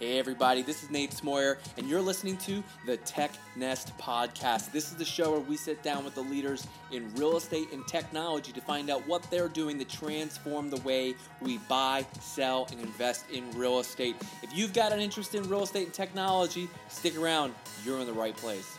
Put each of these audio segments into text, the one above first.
Hey, everybody, this is Nate Smoyer, and you're listening to the Tech Nest Podcast. This is the show where we sit down with the leaders in real estate and technology to find out what they're doing to transform the way we buy, sell, and invest in real estate. If you've got an interest in real estate and technology, stick around. You're in the right place.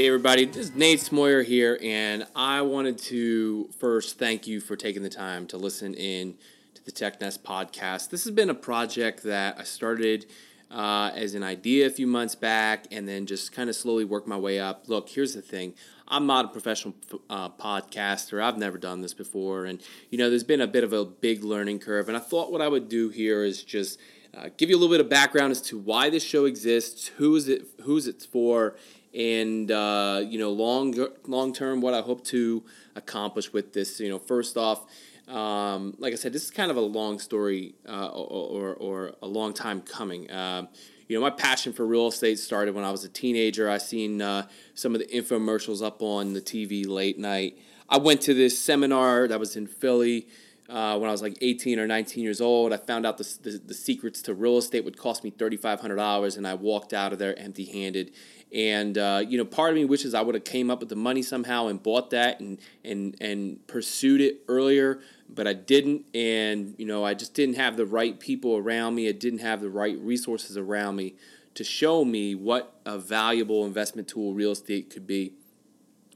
Hey, everybody, this is Nate Smoyer here, and I wanted to first thank you for taking the time to listen in to the TechNest podcast. This has been a project that I started uh, as an idea a few months back and then just kind of slowly worked my way up. Look, here's the thing I'm not a professional uh, podcaster, I've never done this before, and you know, there's been a bit of a big learning curve, and I thought what I would do here is just uh, give you a little bit of background as to why this show exists, who is it, who's it's for, and uh, you know long long term what I hope to accomplish with this. You know, first off, um, like I said, this is kind of a long story uh, or, or, or a long time coming. Um, you know, my passion for real estate started when I was a teenager. I seen uh, some of the infomercials up on the TV late night. I went to this seminar that was in Philly. Uh, when I was like 18 or 19 years old, I found out the, the, the secrets to real estate would cost me $3,500, and I walked out of there empty handed. And uh, you know, part of me wishes I would have came up with the money somehow and bought that and and and pursued it earlier, but I didn't. And you know, I just didn't have the right people around me. I didn't have the right resources around me to show me what a valuable investment tool real estate could be.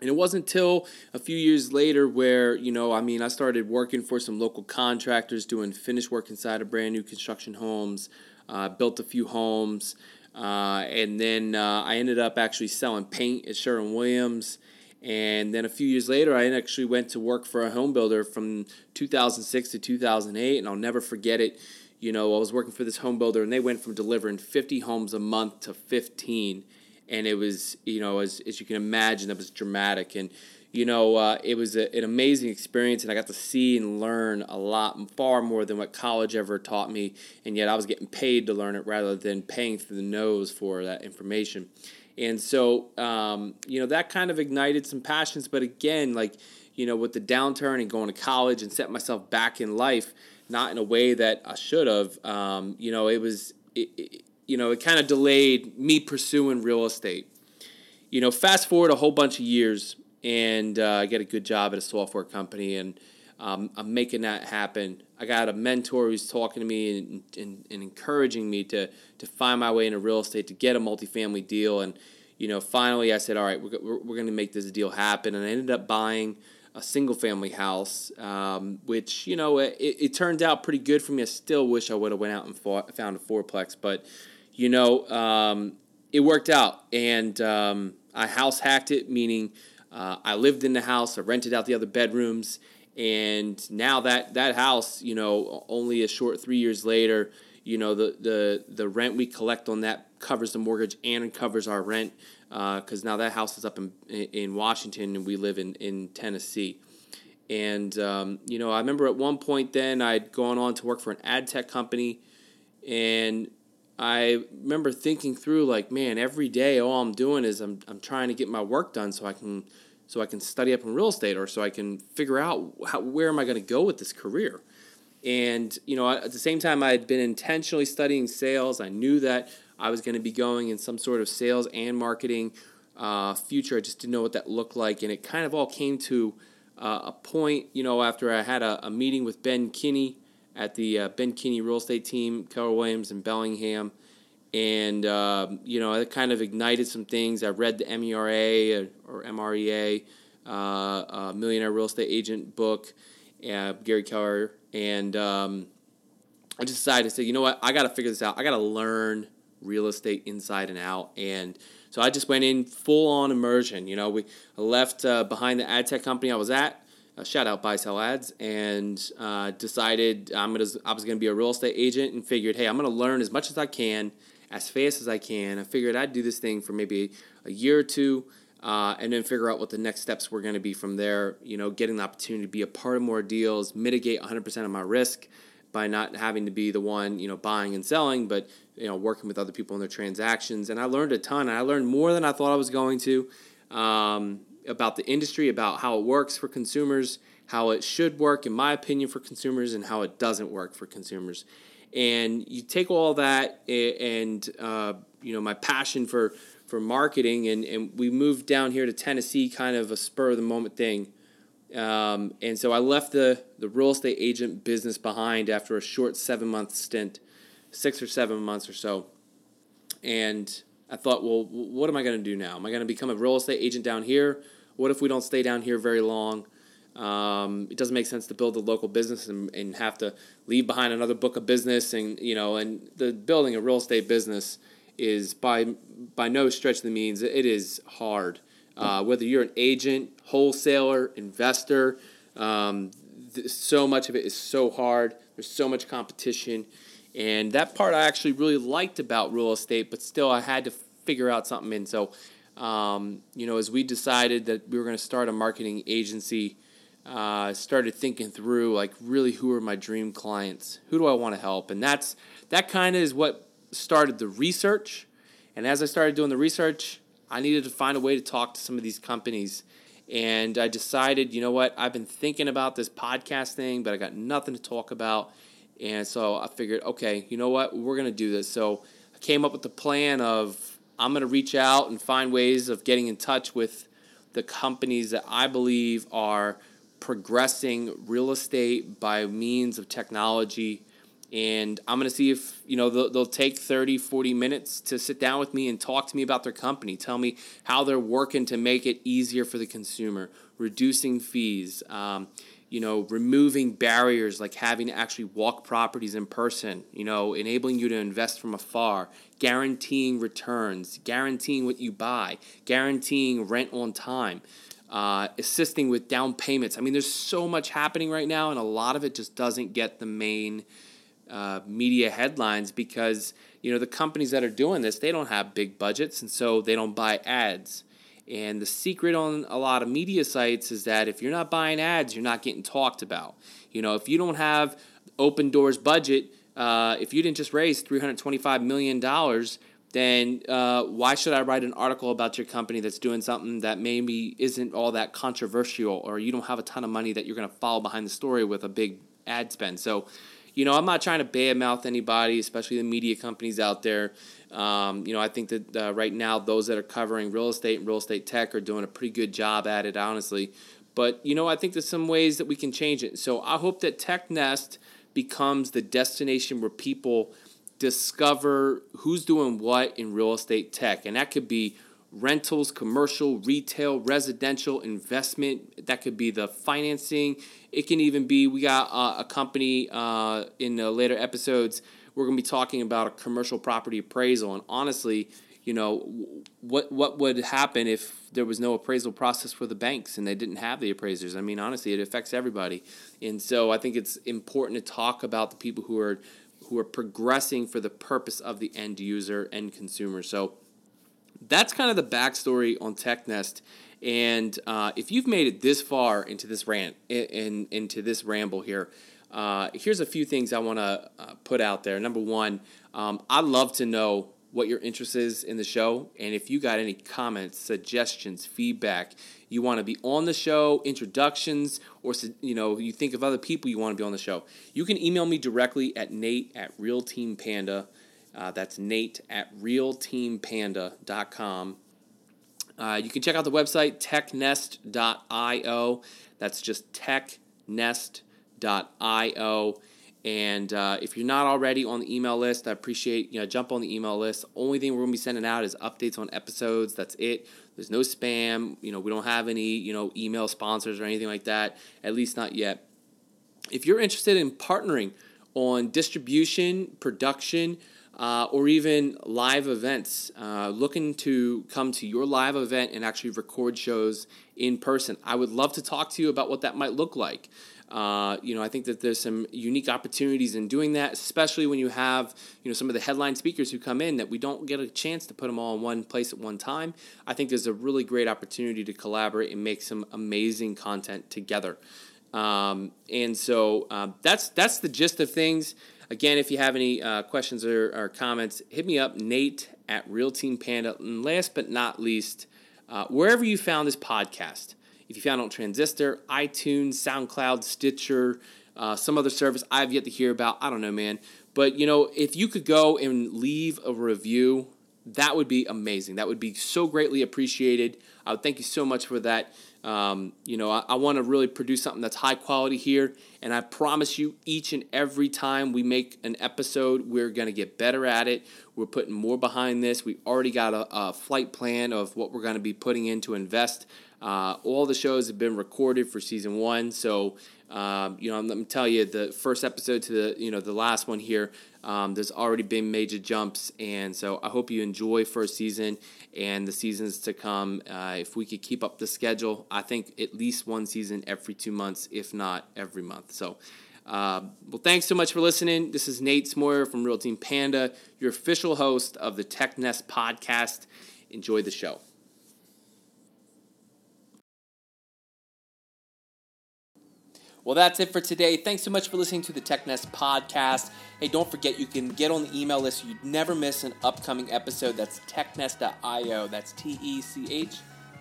And it wasn't until a few years later where, you know, I mean, I started working for some local contractors doing finish work inside of brand new construction homes, uh, built a few homes, uh, and then uh, I ended up actually selling paint at Sherwin Williams. And then a few years later, I actually went to work for a home builder from 2006 to 2008. And I'll never forget it. You know, I was working for this home builder, and they went from delivering 50 homes a month to 15. And it was, you know, as, as you can imagine, it was dramatic. And you know, uh, it was a, an amazing experience, and I got to see and learn a lot, far more than what college ever taught me. And yet, I was getting paid to learn it rather than paying through the nose for that information. And so, um, you know, that kind of ignited some passions. But again, like, you know, with the downturn and going to college and set myself back in life, not in a way that I should have, um, you know, it was, it, it, you know, it kind of delayed me pursuing real estate. You know, fast forward a whole bunch of years, and uh, I get a good job at a software company, and um, I'm making that happen. I got a mentor who's talking to me and, and, and, encouraging me to to find my way into real estate to get a multifamily deal, and you know, finally I said, all right, we're, we're, going to make this deal happen, and I ended up buying a single family house, um, which you know it, it, turned out pretty good for me. I still wish I would have went out and fought, found a fourplex, but you know um, it worked out, and um, I house hacked it, meaning uh, I lived in the house. I rented out the other bedrooms, and now that that house, you know, only a short three years later, you know, the the the rent we collect on that covers the mortgage and covers our rent because uh, now that house is up in in Washington and we live in in Tennessee. And um, you know, I remember at one point then I'd gone on to work for an ad tech company, and I remember thinking through like, man, every day all I'm doing is I'm I'm trying to get my work done so I can so I can study up in real estate or so I can figure out how, where am I going to go with this career. And you know, at the same time, I had been intentionally studying sales. I knew that I was going to be going in some sort of sales and marketing uh, future. I just didn't know what that looked like, and it kind of all came to uh, a point. You know, after I had a, a meeting with Ben Kinney at the uh, Ben Kinney Real Estate Team, Keller Williams in Bellingham and uh, you know it kind of ignited some things. I read the MERA or, MREA, uh, uh, Millionaire Real Estate Agent book, uh, Gary Keller, and um, I just decided to say, you know what, I got to figure this out. I got to learn real estate inside and out, and so I just went in full on immersion. You know, we left uh, behind the ad tech company I was at. Uh, shout out BuySellAds and uh, decided I'm gonna I was gonna be a real estate agent and figured hey I'm gonna learn as much as I can as fast as I can. I figured I'd do this thing for maybe a year or two. Uh, and then figure out what the next steps were going to be from there. You know, getting the opportunity to be a part of more deals, mitigate 100% of my risk by not having to be the one, you know, buying and selling, but you know, working with other people in their transactions. And I learned a ton. I learned more than I thought I was going to. Um, about the industry, about how it works for consumers, how it should work, in my opinion, for consumers, and how it doesn't work for consumers. And you take all that and uh, you know my passion for for marketing, and, and we moved down here to Tennessee, kind of a spur of the moment thing. Um, and so I left the, the real estate agent business behind after a short seven month stint, six or seven months or so. And I thought, well, what am I going to do now? Am I going to become a real estate agent down here? What if we don't stay down here very long? Um, it doesn't make sense to build a local business and, and have to leave behind another book of business and you know and the building a real estate business is by by no stretch of the means it is hard. Uh, whether you're an agent, wholesaler, investor, um, th- so much of it is so hard. There's so much competition, and that part I actually really liked about real estate. But still, I had to figure out something. And so, um, you know, as we decided that we were going to start a marketing agency. Uh, started thinking through like really who are my dream clients who do i want to help and that's that kind of is what started the research. And as I started doing the research, I needed to find a way to talk to some of these companies. And I decided, you know what, I've been thinking about this podcast thing, but I got nothing to talk about. And so I figured, okay, you know what, we're going to do this. So I came up with the plan of I'm going to reach out and find ways of getting in touch with the companies that I believe are progressing real estate by means of technology and I'm going to see if, you know, they'll, they'll, take 30, 40 minutes to sit down with me and talk to me about their company, tell me how they're working to make it easier for the consumer, reducing fees, um, you know, removing barriers like having to actually walk properties in person, you know, enabling you to invest from afar, guaranteeing returns, guaranteeing what you buy, guaranteeing rent on time. Uh, assisting with down payments. I mean, there's so much happening right now, and a lot of it just doesn't get the main uh, media headlines because you know the companies that are doing this they don't have big budgets and so they don't buy ads and the secret on a lot of media sites is that if you're not buying ads you're not getting talked about you know if you don't have Opendoor's budget uh, if you didn't just raise $325 million then uh, why should I write an article about your company that's doing something that maybe isn't all that controversial or you don't have a ton of money that you're going to follow behind the story with a big ad spend so you know, I'm not trying to badmouth anybody, especially the media companies out there. Um, you know, I think that uh, right now those that are covering real estate and real estate tech are doing a pretty good job at it, honestly. But you know, I think there's some ways that we can change it. So I hope that TechNest becomes the destination where people discover who's doing what in real estate tech, and that could be rentals, commercial, retail, residential, investment. That could be the financing. It can even be we got uh, a company uh, in the later episodes. We're going to be talking about a commercial property appraisal, and honestly, you know what what would happen if there was no appraisal process for the banks and they didn't have the appraisers? I mean, honestly, it affects everybody, and so I think it's important to talk about the people who are who are progressing for the purpose of the end user and consumer. So that's kind of the backstory on TechNest. And uh, if you've made it this far into this rant, in, in into this ramble here, uh, here's a few things I want to uh, put out there. Number one, um, I'd love to know what your interest is in the show, and if you got any comments, suggestions, feedback, you want to be on the show, introductions, or you know you think of other people you want to be on the show, you can email me directly at Nate at Real Team Panda. Uh, that's Nate at realteampanda.com. Uh, you can check out the website technest.io. That's just technest.io. And uh, if you're not already on the email list, I appreciate you know jump on the email list. Only thing we're gonna be sending out is updates on episodes. That's it. There's no spam. You know we don't have any you know email sponsors or anything like that. At least not yet. If you're interested in partnering on distribution, production, uh, or even live events, uh, looking to come to your live event and actually record shows in person. I would love to talk to you about what that might look like. Uh, you know, I think that there's some unique opportunities in doing that, especially when you have, you know, some of the headline speakers who come in that we don't get a chance to put them all in one place at one time. I think there's a really great opportunity to collaborate and make some amazing content together. Um, and so uh, that's that's the gist of things. Again, if you have any uh, questions or, or, comments, hit me up, Nate at Real Team Panda. And last but not least, uh, wherever you found this podcast. If you found on Transistor, iTunes, SoundCloud, Stitcher, uh, some other service I've yet to hear about, I don't know, man. But you know, if you could go and leave a review, that would be amazing. That would be so greatly appreciated. I would thank you so much for that. Um, you know, I, I want to really produce something that's high quality here, and I promise you, each and every time we make an episode, we're going to get better at it. We're putting more behind this. We already got a, a flight plan of what we're going to be putting in to invest. Uh, all the shows have been recorded for season one, so um, you know, let me tell you, the first episode to the you know the last one here, um, there's already been major jumps, and so I hope you enjoy first season and the seasons to come. Uh, if we could keep up the schedule, I think at least one season every two months, if not every month. So. Uh, well, thanks so much for listening. This is Nate Smoyer from Real Team Panda, your official host of the Tech Nest podcast. Enjoy the show. Well, that's it for today. Thanks so much for listening to the TechNest podcast. Hey, don't forget you can get on the email list so you never miss an upcoming episode. That's technest.io. That's T E C H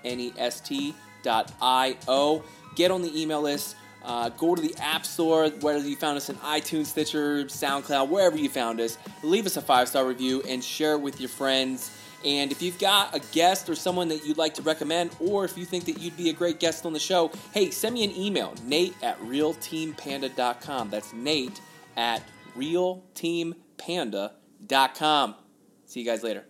N E S T.io. Get on the email list. Uh, go to the App Store, whether you found us in iTunes, Stitcher, SoundCloud, wherever you found us. Leave us a five star review and share it with your friends. And if you've got a guest or someone that you'd like to recommend, or if you think that you'd be a great guest on the show, hey, send me an email, nate at realteampanda.com. That's nate at realteampanda.com. See you guys later.